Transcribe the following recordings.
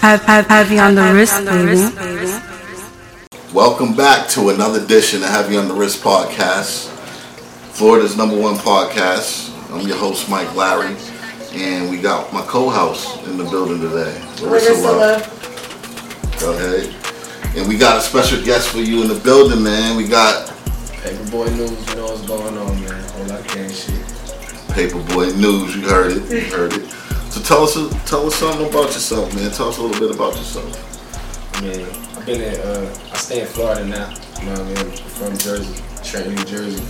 Have, have, have you on the wrist, baby. Welcome back to another edition of Heavy on the Wrist podcast, Florida's number one podcast. I'm your host, Mike Larry, and we got my co-host in the building today, Larissa Love. Go ahead. And we got a special guest for you in the building, man. We got Paperboy News, you know what's going on, man. Whole lot of gang shit. Paperboy News. You heard it. You heard it. So tell us, tell us something about yourself, man. Tell us a little bit about yourself. I mean, I've been in, uh, I stay in Florida now. You know what I mean? From Jersey, Trenton, New Jersey.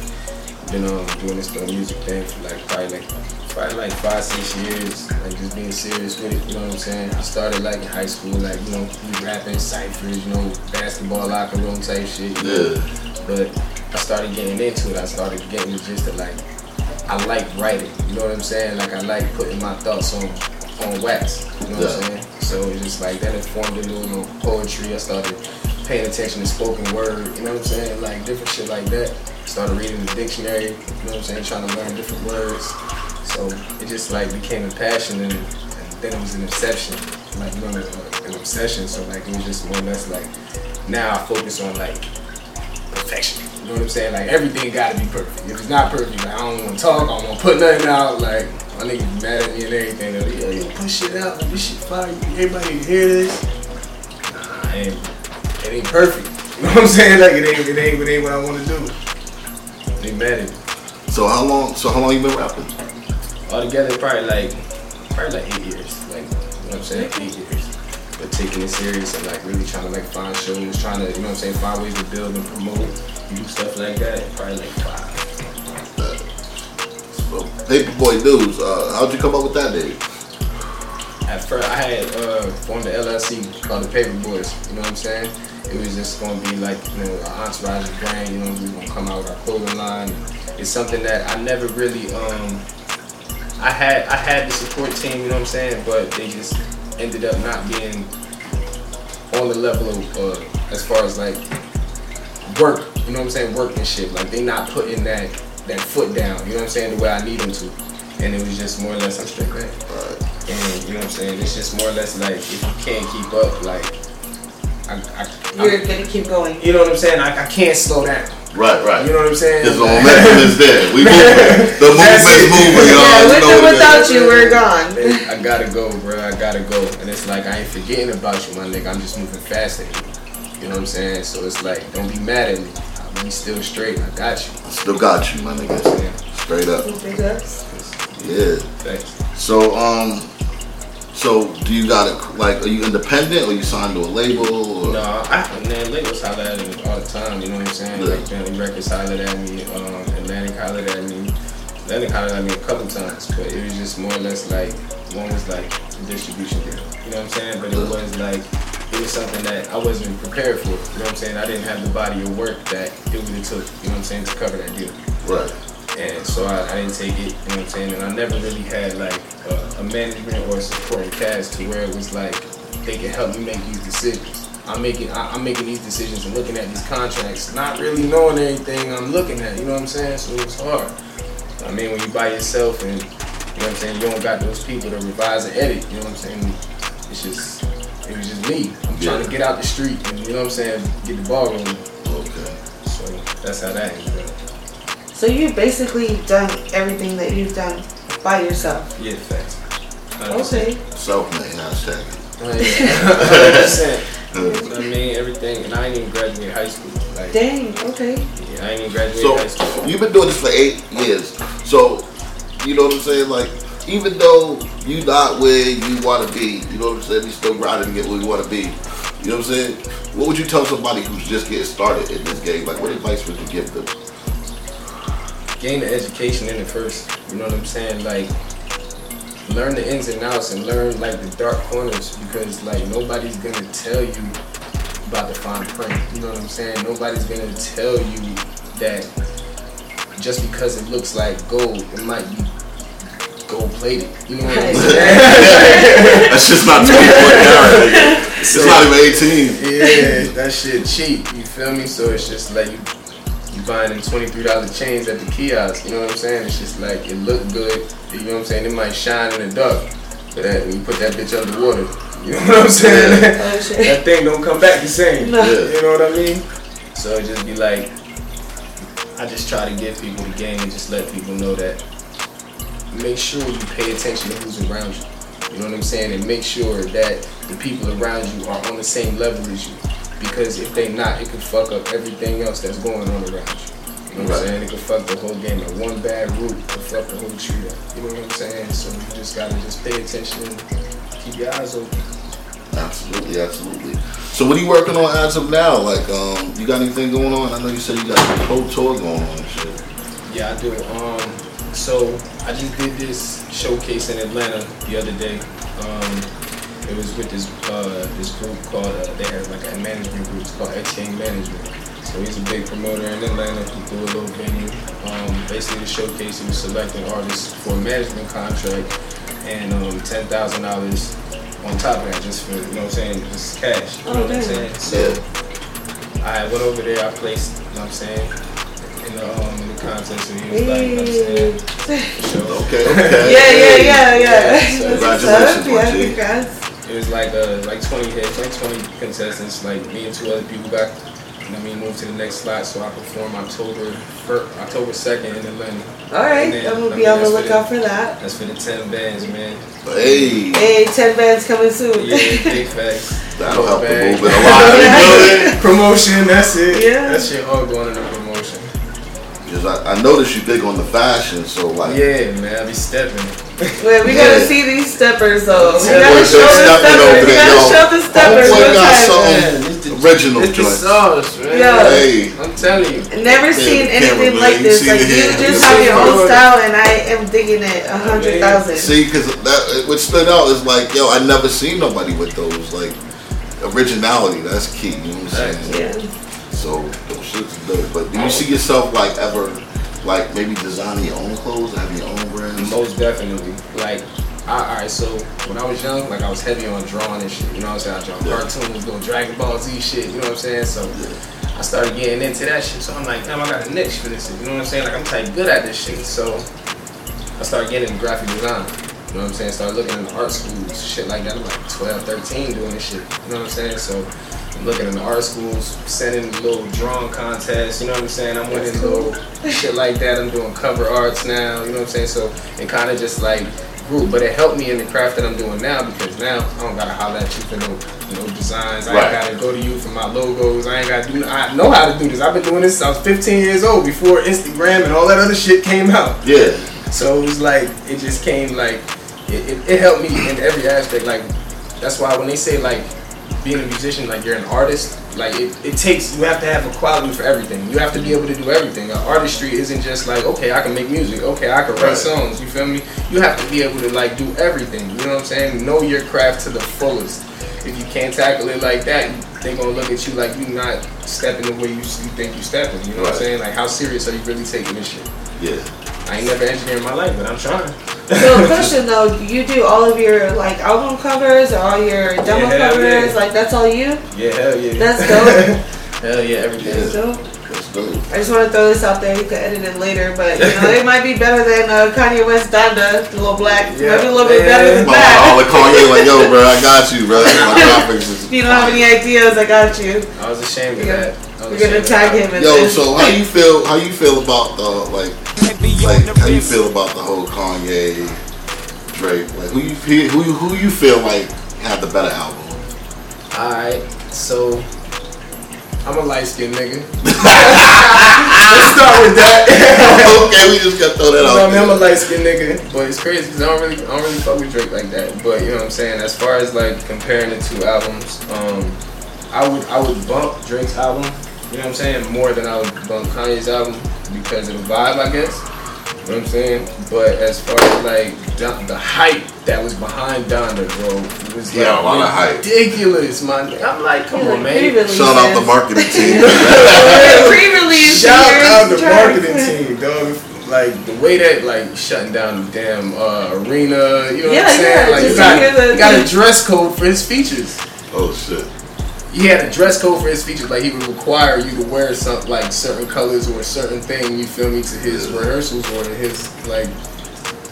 Been um, doing this little music thing for like probably like probably like five, six years. Like just being serious with it. You know what I'm saying? I started like in high school, like you know, rapping ciphers, you know, basketball locker room type shit. Know? Yeah. But I started getting into it. I started getting gist of like I like writing. You know what I'm saying? Like I like putting my thoughts on on wax. You know what I'm saying? So it's just like that informed into you know, poetry. I started paying attention to spoken word. You know what I'm saying? Like different shit like that. Started reading the dictionary. You know what I'm saying? Trying to learn different words. So it just like became a passion and, and then it was an obsession. Like you know, an obsession. So like it was just more or less like now I focus on like perfection. You know what I'm saying? Like everything gotta be perfect. If it's not perfect, like, I don't wanna talk, I don't wanna put nothing out. Like my niggas mad at me and everything. They're like, yo, yo, put shit out. Like, this shit fire. Everybody hear this. Nah, it ain't, it ain't perfect. You know what I'm saying? Like it ain't, it ain't, it ain't what I wanna do. They mad at me. So how long? So how long you been rapping? Altogether, probably like, probably like eight years. Like, you know what I'm saying? Eight years. But taking it serious and like really trying to like find shows, trying to, you know what I'm saying, find ways to build and promote, do stuff like that. Probably like five. So Paperboy News. Uh, how'd you come up with that name? At first, I had uh, formed an LLC called the Paper Boys. You know what I'm saying? It was just gonna be like you know our entourage brand. You know, we were gonna come out with our clothing line. It's something that I never really um. I had I had the support team. You know what I'm saying? But they just ended up not being on the level of uh, as far as like work. You know what I'm saying? Workmanship. Like they not putting that that foot down. You know what I'm saying? The way I need them to. And it was just more or less I'm straight back. Alright. And you know what I'm saying? It's just more or less like if you can't keep up, like I, I, You're I gonna keep going. you know what I'm saying? I, I can't slow down. Right, right. You know what I'm saying? Because the Like- momentum is there. We moving. The That's movement's it. moving, y'all. Yeah, You with know or without you, we're gone. I gotta go, bro. I gotta go. And it's like I ain't forgetting about you, my nigga. I'm just moving faster. you. You know what I'm saying? So it's like, don't be mad at me. I'll still straight. I got you. I Still got you, my nigga. Yeah. Straight up. Big ups. Yeah. Thanks. So, um, so do you got it? Like, are you independent or you signed to a label? Or? No, I man, labels holler at me all the time. You know what I'm saying? Yeah. Like Family Records hollered at me, um, Atlantic hollered at me. Atlantic hollered at me a couple times, but it was just more or less like one was like distribution deal. You know what I'm saying? But it Yeah. was like it was something that I wasn't prepared for. You know what I'm saying? I didn't have the body of work that it really took. You know what I'm saying to cover that deal. Right. And so I, I didn't take it, you know what I'm saying? And I never really had like a, a management or a supporting cast to where it was like they could help me make these decisions. I'm making I, I'm making these decisions and looking at these contracts, not really knowing anything I'm looking at, you know what I'm saying? So it's hard. I mean when you by yourself and you know what I'm saying, you don't got those people to revise and edit, you know what I'm saying? It's just was me. I'm trying to get out the street and you know what I'm saying, get the ball rolling. Okay. So that's how that ended up. So you've basically done everything that you've done by yourself. Yeah, facts. Okay. Self-made hashtag. Oh, yeah. 100%. I mean, everything, and I ain't even graduated high school. Like, Dang. Okay. yeah, I ain't even graduated So high school. you've been doing this for eight years. So you know what I'm saying? Like, even though you not where you want to be, you know what I'm saying? You still grinding to get where you want to be. You know what I'm saying? What would you tell somebody who's just getting started in this game? Like, what advice would you give them? Gain the education in it first. You know what I'm saying? Like, learn the ins and outs and learn like the dark corners because like nobody's gonna tell you about the fine print. You know what I'm saying? Nobody's gonna tell you that just because it looks like gold, it might be gold plated. You know what I'm saying? That's just not 24 karat. nigga. It's not even 18. Yeah, that shit cheap. You feel me? So it's just like you, you buying them twenty three dollar chains at the kiosk. You know what I'm saying? It's just like it look good. You know what I'm saying? It might shine in the dark, but that, when you put that bitch underwater, You know what I'm saying? Yeah. Oh, that thing don't come back the same. No. Yeah. You know what I mean? So it just be like, I just try to get people the game and just let people know that make sure you pay attention to who's around you. You know what I'm saying? And make sure that the people around you are on the same level as you. Because if they not, it could fuck up everything else that's going on around you. You know what. I'm saying? It could fuck the whole game up. One bad root could fuck the whole tree up. You know what I'm saying? So you just gotta just pay attention and keep your eyes open. Absolutely, absolutely. So what are you working on as of now? Like, um, you got anything going on? I know you said you got a whole tour going on and shit. Yeah, I do. Um, so I just did this showcase in Atlanta the other day. Um, it was with this uh, this group called uh, they had like a management group. It's called X Management. So he's a big promoter in Atlanta. He threw a little venue. Um, basically, the showcase he was selecting artists for a management contract and um, ten thousand dollars on top of that, just for you know what I'm saying, just cash. You know Oh, what I'm saying? So I went over there. I placed. You know what I'm saying? In the um, in and he like, you know what I'm saying? Hey. Sure. Okay, okay. Yeah, yeah, yeah, yeah. Yeah, so congratulations, up. Yeah, congrats. It was like uh like 20 hits, like 20 contestants. Like me and two other people got, you know, what I mean, moved to the next slot. So I perform October first, October 2nd in Atlanta. All right, then, I'm gonna be mean, on the that's what lookout for that. That's for the 10 bands, man. Hey, Hey, 10 bands coming soon. Yeah, big facts. that'll help a Bag. little bit. A lot of people. Promotion, that's it. Yeah. That shit all going in the promotion. Because I, I noticed you big on the fashion, so like, Yeah, man, I be stepping. Wait, we Yeah. gotta see these steppers though. We gotta show the stepping over steppers. We there, gotta show the steppers. Homeboy got time. something it's the, original it's the sauce, man. Yo. Hey, I'm telling you. Never Yeah, seen the camera, anything man. like You this. see Like you just You have your the own style, and I am digging it a hundred thousand. see, because that what stood out is like, yo, I never seen nobody with those like originality. That's key. You know what I'm saying? Yeah. So those shit's dope. But do you see yourself like ever, like maybe designing your own clothes, having your own brands? Most definitely. Like, I, alright, so when I was young, like I was heavy on drawing and shit. You know what I'm saying? I draw Yeah. cartoons, doing Dragon Ball Z shit. You know what I'm saying? So I started getting into that shit. So I'm like, damn, I got a niche for this. shit. You know what I'm saying? Like I'm type good at this shit. So I started getting into graphic design. You know what I'm saying? Started looking into art schools, shit like that. I'm like 12, 13 doing this shit. You know what I'm saying? So I'm looking into art schools, sending little drawing contests. You know what I'm saying? I'm winning little shit like that. I'm doing cover arts now. You know what I'm saying? So it kind of just like grew, but it helped me in the craft that I'm doing now because now I don't gotta holler at you for no, no designs. I Right. ain't gotta go to you for my logos. I ain't gotta do. I know how to do this. I've been doing this since I was 15 years old before Instagram and all that other shit came out. Yeah. So it was like it just came like it, it, it helped me in every aspect. Like that's why when they say like being a musician, like you're an artist, like it, it takes you have to have a quality for everything. You have to be able to do everything. An artistry isn't just like okay, I can make music, okay, I can write Right. songs. You feel me? You have to be able to like do everything. You know what I'm saying? Know your craft to the fullest. If you can't tackle it like that, they're gonna look at you like you're not stepping the way you, you think you're stepping. You know what I'm saying? Like how serious are you really taking this shit? Yeah. I ain't never engineered in my life, but I'm trying. So, question though, you do all of your like album covers or all your demo Yeah, covers? yeah. Like that's all you? Yeah, hell yeah. That's dope. hell yeah, everything. Yeah. So, That's dope. I just want to throw this out there. You can edit it later, but you know it might be better than uh, Kanye West Donda, the little black. Yeah. Might be a little bit better than My all that. the Kanye like, yo, bro, I got you, bro. My graphics is you don't have any ideas, I got you. I was ashamed of We're that. gonna- I was We're gonna tag him in Yo, this. so how you feel? How you feel about the like, like how you feel about the whole Kanye, Drake? Like, who you who you, who you feel like had the better album? Alright, so I'm a light skinned nigga. Let's start with that. okay, we just got to throw that You know I out. mean, I'm a light skinned nigga, but it's crazy because I don't really, I don't really fuck with Drake like that. But you know what I'm saying. As far as like comparing the two albums, um, I would, I would bump Drake's album. You know what I'm saying more than I would bump Kanye's album because of the vibe, I guess. You know what I'm saying? But as far as like Don- the hype that was behind Donda, bro, it was like Yeah, a lot of hype. ridiculous, man. I'm like, come on, man. Pre-release. Shout out the marketing team. Pre-release. Shout years out the marketing team, dog. Like the way that like shutting down the damn uh, arena, you know Yeah, what I'm saying? yeah, like you got, to hear the- you got a dress code for his features. oh shit. He had a dress code for his features. Like he would require you to wear something like certain colors or a certain thing. You feel me to his rehearsals or to his like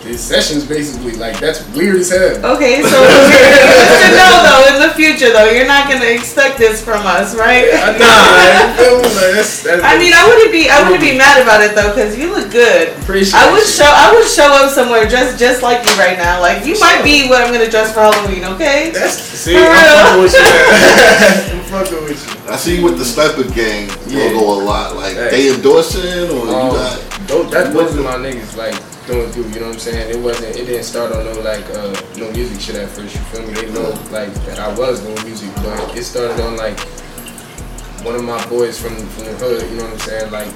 his sessions basically like that's weird as hell. Okay, so good to know though in the future though, you're not gonna expect this from us, right? Uh, nah, you feel me? Like, that's, that's I mean, I wouldn't be, I wouldn't be mad about it though, cause you look good. appreciate. I would you. show, I would show up somewhere dressed just like you right now. Like you might be what I'm gonna dress for Halloween, okay? That's see, For I'm fucking with you. I'm fucking with you. I see you with the Sniper Gang Yeah. logo a lot. Like Hey. they endorsing or you Um, got those, that, those are my niggas, like, doing through, you know what I'm saying? It wasn't, it didn't start on no, like, uh, no music shit at first, you feel me? They know, like, that I was doing music, but it started on, like, one of my boys from, from the hood, you know what I'm saying? Like,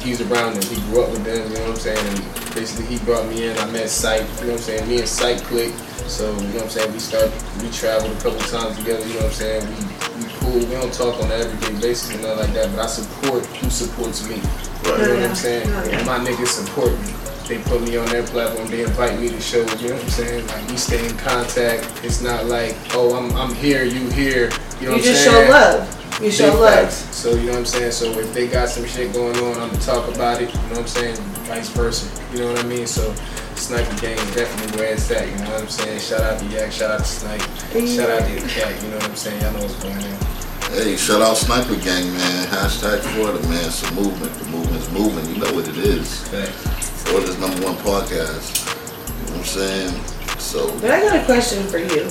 he's around them, he grew up with them, you know what I'm saying? And basically, he brought me in, I met Sight, you know what I'm saying? Me and Sight clicked, so, you know what I'm saying? We started, we traveled a couple times together, you know what I'm saying? We, we cool, we don't talk on an everyday basis and nothing like that, but I support who supports me. You know what I'm saying? Yeah. My niggas support me. They put me on their platform. They invite me to shows. You know what I'm saying? Like we stay in contact. It's not like, oh, I'm I'm here, you here. You know You what I'm saying? You just show love. You show love. So you know what I'm saying? So if they got some shit going on, I'm gonna talk about it. You know what I'm saying? Vice versa. You know what I mean? So Sniper Gang is definitely where it's at. You know what I'm saying? Shout out to Yak. Shout out to Snipe. Shout out to the cat. You know what I'm saying? Y'all know what's going on. Hey, shout out Sniper Gang, man. Hashtag Florida, man. It's a movement. The movement's moving. You know what it is. Facts. Florida's number one podcast. You know what I'm saying? So, But I got a question for you.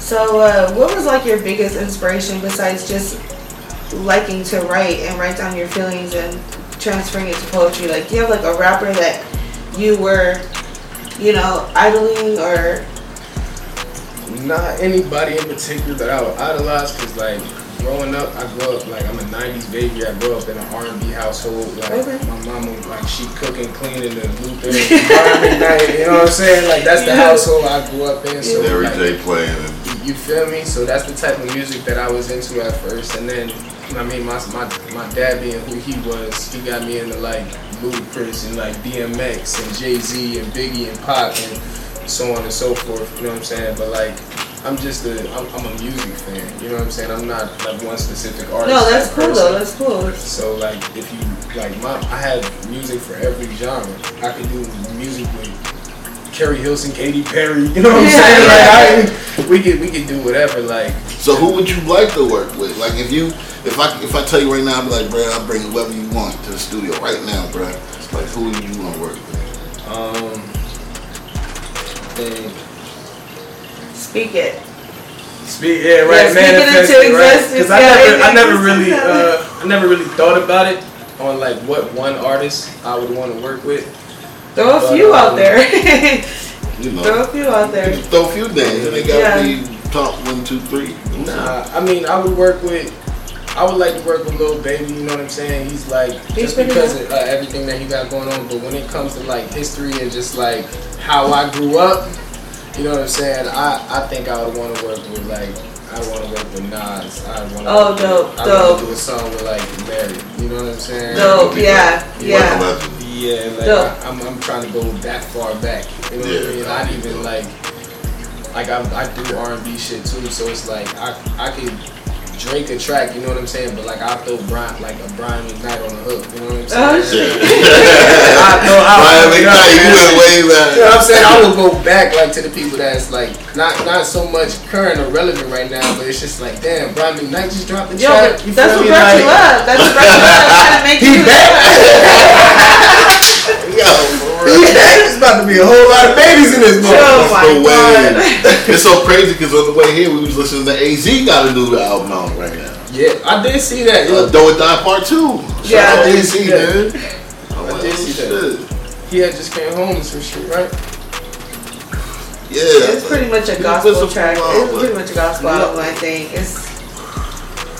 So, uh, what was like your biggest inspiration besides just liking to write and write down your feelings and transferring it to poetry? Like, do you have like a rapper that you were, you know, idling or Not anybody in particular that I would idolize, cause like growing up, I grew up like I'm a '90s baby. I grew up in an R&B household. Like Okay. my mama, like she cooking, cleaning, the Luther environment night. You know what I'm saying? Like that's the Yeah. household I grew up in. So Mary like, J playing you feel me? So that's the type of music that I was into at first, and then I mean, my my my dad being who he was, he got me into like Ludacris and like DMX and Jay Z and Biggie and Pop and so on and so forth. You know what I'm saying? But like, I'm just a I'm, I'm a music fan. You know what I'm saying? I'm not like one specific artist. no? That's cool person. though. That's cool. So like if you like my I have music for every genre. I can do music with Keri Hilson, Katy Perry, you know what I'm Yeah, saying? yeah. Like I we can we can do whatever like So who would you like to work with? Like if you, if I, if I tell you right now, I'd be like, bro, I'll bring whoever you want to the studio right now, bro. Like who do you want to work with? um thing. Speak it. Speak yeah, right, speak it manifest into it, right? existence, Because I never, I it never really, uh, I never really thought about it on like what one artist I would want to work with. Throw a But, few out um, there. You know, Throw a few out there. throw a few names. They gotta Yeah. be top one, two, three. Nah, I mean, I would work with. I would like to work with Lil Baby. You know what I'm saying? He's like He's just because of uh, everything that he got going on. But when it comes to like history and just like how I grew up, you know what I'm saying? I I think I would want to work with like. I want to work with Nas. I want to. Oh, dope, I dope. want to do a song with like Mary. You know what I'm saying? Dope. Yeah. You like a Yeah. Yeah, like Dope. I, I'm, I'm trying to go that far back. You know what Yeah, I mean? that'd Not even like like I, I do R&B shit too, so it's like I I could Drake a track, you know what I'm saying? But like I throw Brian like a Brian McKnight on the hook, you know what I'm Oh, saying? shit. I throw I Brian you know what McKnight, you went saying? way You know back. what I'm saying? I will go back like to the people that's like not not so much current or relevant right now, but it's just like damn, Brian McKnight just dropped the Yo, track. but you that's what me? brought you up. That's what brought you up. Trying to make He you back. Yo, for real. There's about to be a whole lot of babies in this Oh motherfucker. my No god. It's so crazy because on the way here we was listening to AZ got a new album out right now. Yeah, I did see that. Uh, Doe or Die Part Two. Shout Yeah, out I did AZ, see that. man. I'm I like, did oh, see that. shit. He had just came home and some shit, right? Yeah, It's pretty much a He gospel track. a- It's pretty much a gospel album, I think. It's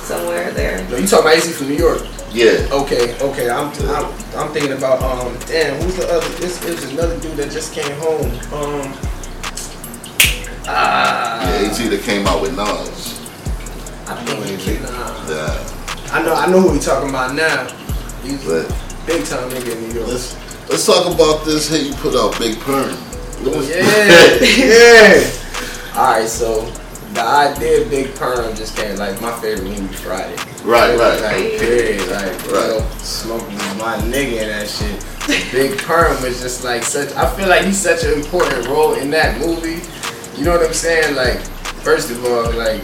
somewhere there. No, you talking about AZ from New York? Yeah. Okay, okay. I'm I'm, I'm thinking about um. Damn, who's the other? This is another dude that just came home. Um. Ah. Yeah, AZ that came out with Nas. I he can, uh, Yeah. I know I know who we talking about now. He's a But big time nigga in New York. let's let's talk about this hit you put out, Big Perm. Oh, yeah, yeah. All right, so the idea of Big Perm just came like my favorite movie Friday. Right, right. Like period. Like you Right. know, smoking was my nigga and that shit. Big Perm was just like such. I feel like he's such an important role in that movie. You know what I'm saying? Like first of all, like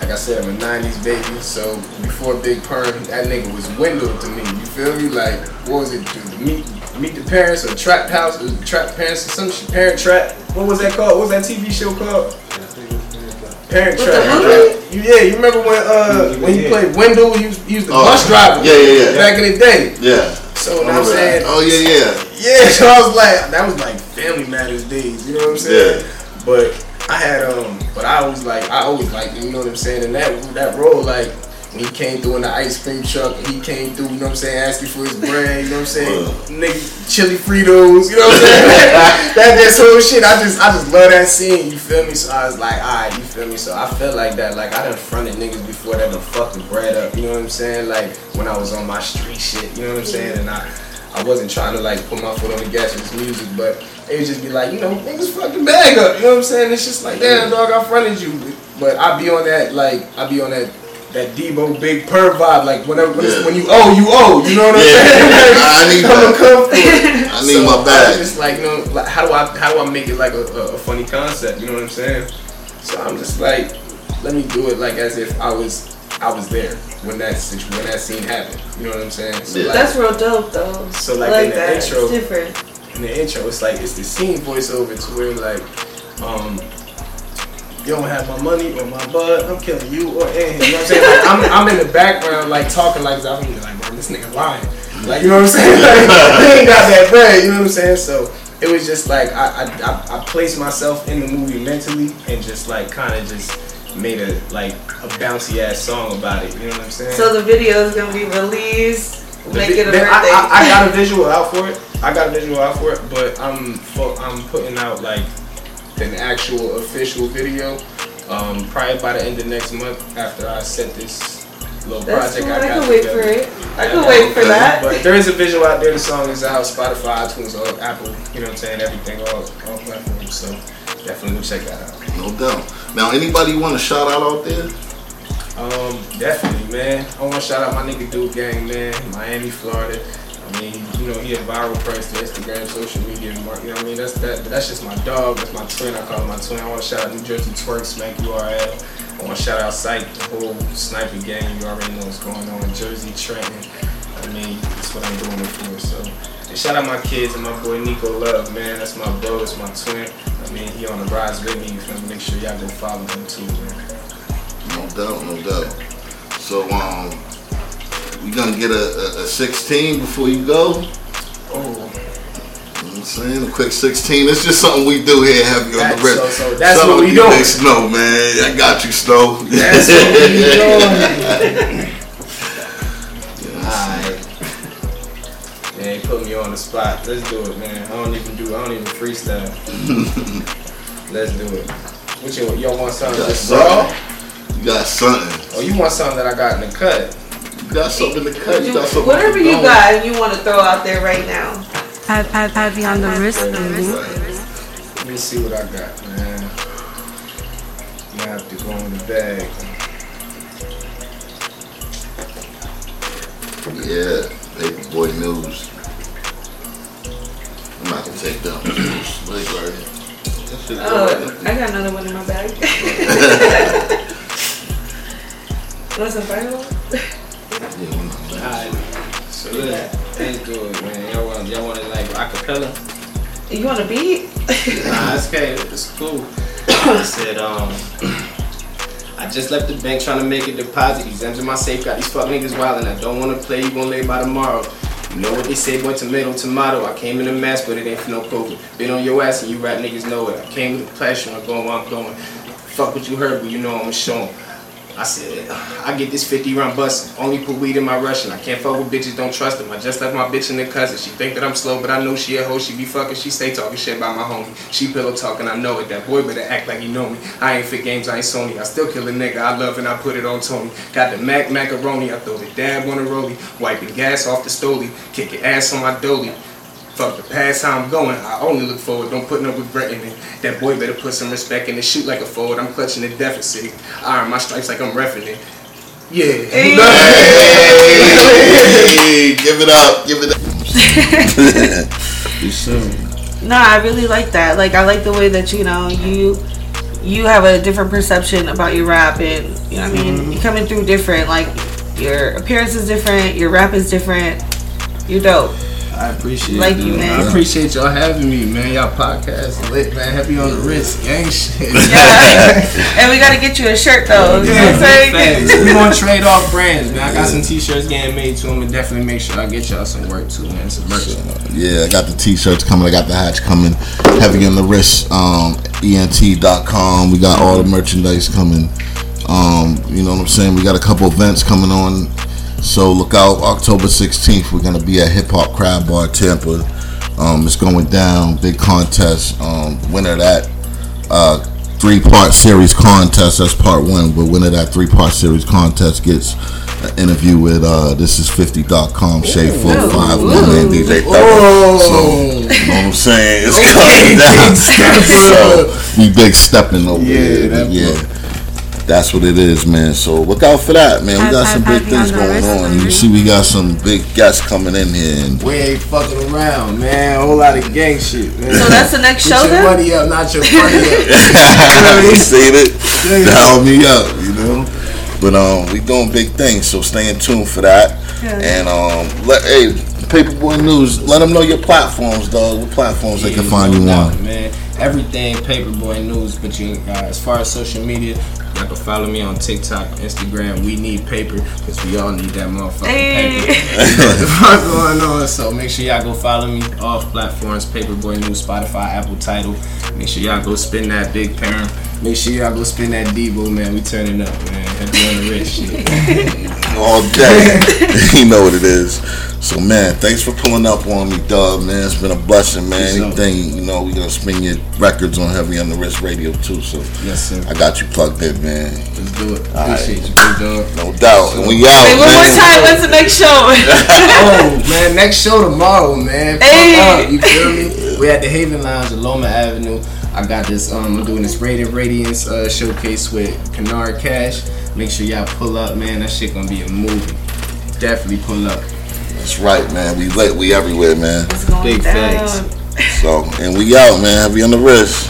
like I said, I'm a '90s baby. So before Big Perm, that nigga was Wendell to me. You feel me? Like what was it? Meet Meet the Parents or Trap House? Or Trap Parents or some shit? Parent Trap? What was that called? What was that TV show called? Parent With Trap. the? You- Yeah, you remember when uh when he played Wendell? you used, he was the Oh, bus driver. yeah, yeah, yeah. Back in the day. Yeah. So what I'm saying. Oh yeah, yeah. Yeah, so I was like, that was like Family Matters days, you know what I'm saying? Yeah. But I had um, but I was like, I always like, you know what I'm saying? And that that role, like when he came through in the ice cream truck, he came through, you know what I'm saying, asking for his bread, you know what I'm saying? Nigga, chili Fritos, you know what I'm saying? that this whole shit, I just I just love that scene, you feel me? So I was like, alright, you feel me? So I felt like that, like I done fronted niggas before that done fucked the bread up, you know what I'm saying? Like when I was on my street shit, you know what I'm saying? And I I wasn't trying to like put my foot on the gas with this music, but it would just be like, you know, niggas fucking bag up. You know what I'm saying? It's just like, damn, dog, I fronted you. But I be on that, like, I be on that that Debo Big Perm vibe. Like, whenever when, Yeah. when you owe, you owe. You know what I'm Yeah. saying? I need I'ma that. come. I need So, my I bag. was just like, you know, like, how do I how do I make it like a, a, a funny concept? You know what I'm saying? So I'm just like, let me do it like as if I was I was there when that situ- when that scene happened. You know what I'm saying? So Yeah. like, That's real dope though. So, like, like in the that. intro- It's different. in the intro, it's like it's the scene voiceover to where like, um, you don't have my money or my bud, I'm killing you or him. You know what I'm saying? Like, I'm, I'm in the background like talking like this. I'm like, bro, this nigga lying. Like, you know what I'm saying? Like, he ain't got that bread. You know what I'm saying? So it was just like I I, I, I placed myself in the movie mentally and just like kind of just made a like a bouncy ass song about it. You know what I'm saying? So the video is gonna be released. The Make vi- it a birthday. I, I, I got a visual out for it. I got a visual out for it, but I'm I'm putting out like an actual official video. Um, probably by the end of next month after I set this little That's project cool. I I can wait together. for it. I can wait for that. But there is a visual out there. The song is out Spotify, iTunes, all Apple. You know what I'm saying? Everything, all all platforms. So definitely check that out. No doubt. Now, anybody want to shout out out there? Um, definitely, man. I want to shout out my nigga Dude Gang, man, Miami, Florida. I mean, you know, he had viral press to Instagram, social media, and mark. You know what I mean? That's that. That's just my dog. That's my twin. I call him my twin. I want to shout out New Jersey Twerk, Smack URL. I want to shout out Sight, the whole sniper gang. You already know what's going on. in Jersey, Trenton. I mean, that's what I'm doing it for. So, and shout out my kids and my boy Nico Love, man. That's my bro. That's my twin. I mean, he on the rise with me. You feel me? Make sure y'all go follow him too, man. No doubt, no doubt. So, um, we gonna get a, a, a 16 before you go. Oh. You know Oh. what I'm saying? A quick 16. It's just something we do here, have you on the wrist. so- so that's what we you. Big Snow, man. I got you, Snow. That's what we doing. Put me on the spot. Let's do it, man. I don't even do. I don't even freestyle. Let's do it. What you y'all want something You got something. You got something. Or you want something that I got in the cut? You got something to cut. You got something Whatever to you got you want to throw out there right now. Have, have, have you on the wrist, baby? Let me see what I got, man. You have to go in the bag. Yeah, paper boy news. I'm not gonna take that one. Like, right. That Oh. I got another one in my bag. What's the final I'm. Alright. So look, let's man. Y'all want y'all want it like acapella? You want a beat? Nah, it's okay. It's cool. I said, um, I just left the bank trying to make a deposit. These M's my safe got these fuck niggas wild and I don't wanna play. You gon' lay by tomorrow. You know what they say, boy, tomato, tomato. I came in a mask, but it ain't for no COVID. Been on your ass and you rap niggas know it. I came with a passion, I'm going where I'm going. Fuck what you heard, but you know I'ma show 'em. I said, I get this 50 round bus, only put weed in my Russian. I can't fuck with bitches, don't trust them. I just left my bitch in the cousin. She think that I'm slow, but I know she a hoe. She be fucking, she stay talking shit about my homie. She pillow talking, I know it. That boy better act like he know me. I ain't fit games, I ain't Sony. I still kill a nigga I love and I put it on Tony. Got the Mac macaroni, I throw the dab on the rollie. Wiping gas off the stoley, kicking ass on my dolly. Fuck the past how I'm going. I only look forward. Don't put no regret in it. That boy better put some respect in it. Shoot like a forward. I'm clutching the deficit. Iron my stripes like I'm refing it. Yeah. Hey, Hey. give it up, give it up. no, I really like that. Like I like the way that you know you you have a different perception about your rap and you know what I mean mm-hmm. you're coming through different. Like your appearance is different, your rap is different. You're dope. I appreciate like you, man. I appreciate y'all having me, man. Y'all podcast lit, man. Happy on the wrist, gang shit. Yeah. and we gotta get you a shirt though. You know what I'm saying? we gonna trade off brands, man. I got some t-shirts getting made too. I'm gonna definitely make sure I get y'all some work too, man. Some merch. Yeah, I got the t-shirts coming. I got the hats coming. Heavy on the wrist. Um, ent.com. We got all the merchandise coming. Um, you know what I'm saying? We got a couple events coming on so look out, October 16th, we're gonna be at Hip Hop Crab Bar Tampa. Um, it's going down, big contest. Um, winner that uh, three part series contest. That's part one. But winner that three part series contest gets an interview with uh, this is 50.com, Shay 45, my man DJ Thugger. So, you know what I'm saying? It's coming down. so, we big stepping over yeah, Yeah that's what it is, man. So look out for that, man. We got some big things going on. You see, we got some big guests coming in here. And we ain't fucking around, man. A whole lot of gang shit, man. So that's the next show, then? money up, not your money up. you see it? Dial me up, you know. But um, we doing big things, so stay in tune for that. Yeah. And um, let hey, Paperboy News, let them know your platforms, dog. What platforms yeah, they can find you on, man everything Paperboy News. But you, uh, as far as social media, Y'all can follow me on TikTok, Instagram. We need paper because we all need that motherfucking hey. paper. What's going on? So make sure y'all go follow me off platforms: Paperboy News, Spotify, Apple Tidal. Make sure y'all go spin that big parent. Make sure y'all go spin that Debo, man. We turning up, man. Heavy the rich shit. all day. you know what it is. So man, thanks for pulling up on me, dog. Man, it's been a blessing, man. Anything, you know, we gonna spin your records on Heavy on the Wrist Radio too. So yes, sir. I got you plugged in, man. Let's do it. All Appreciate right. you, big dog. No doubt. And we out. Hey, one more time. When's the next show? oh man, next show tomorrow, man. Hey. Up, you feel me? We at the Haven Lounge, at Loma Avenue. I got this. Um, I'm doing this Radiant Radiance uh, showcase with Canard Cash. Make sure y'all pull up, man. That shit gonna be a movie. Definitely pull up. That's right, man. We late. We everywhere, man. Big down. So, and we out, man. Heavy on the wrist.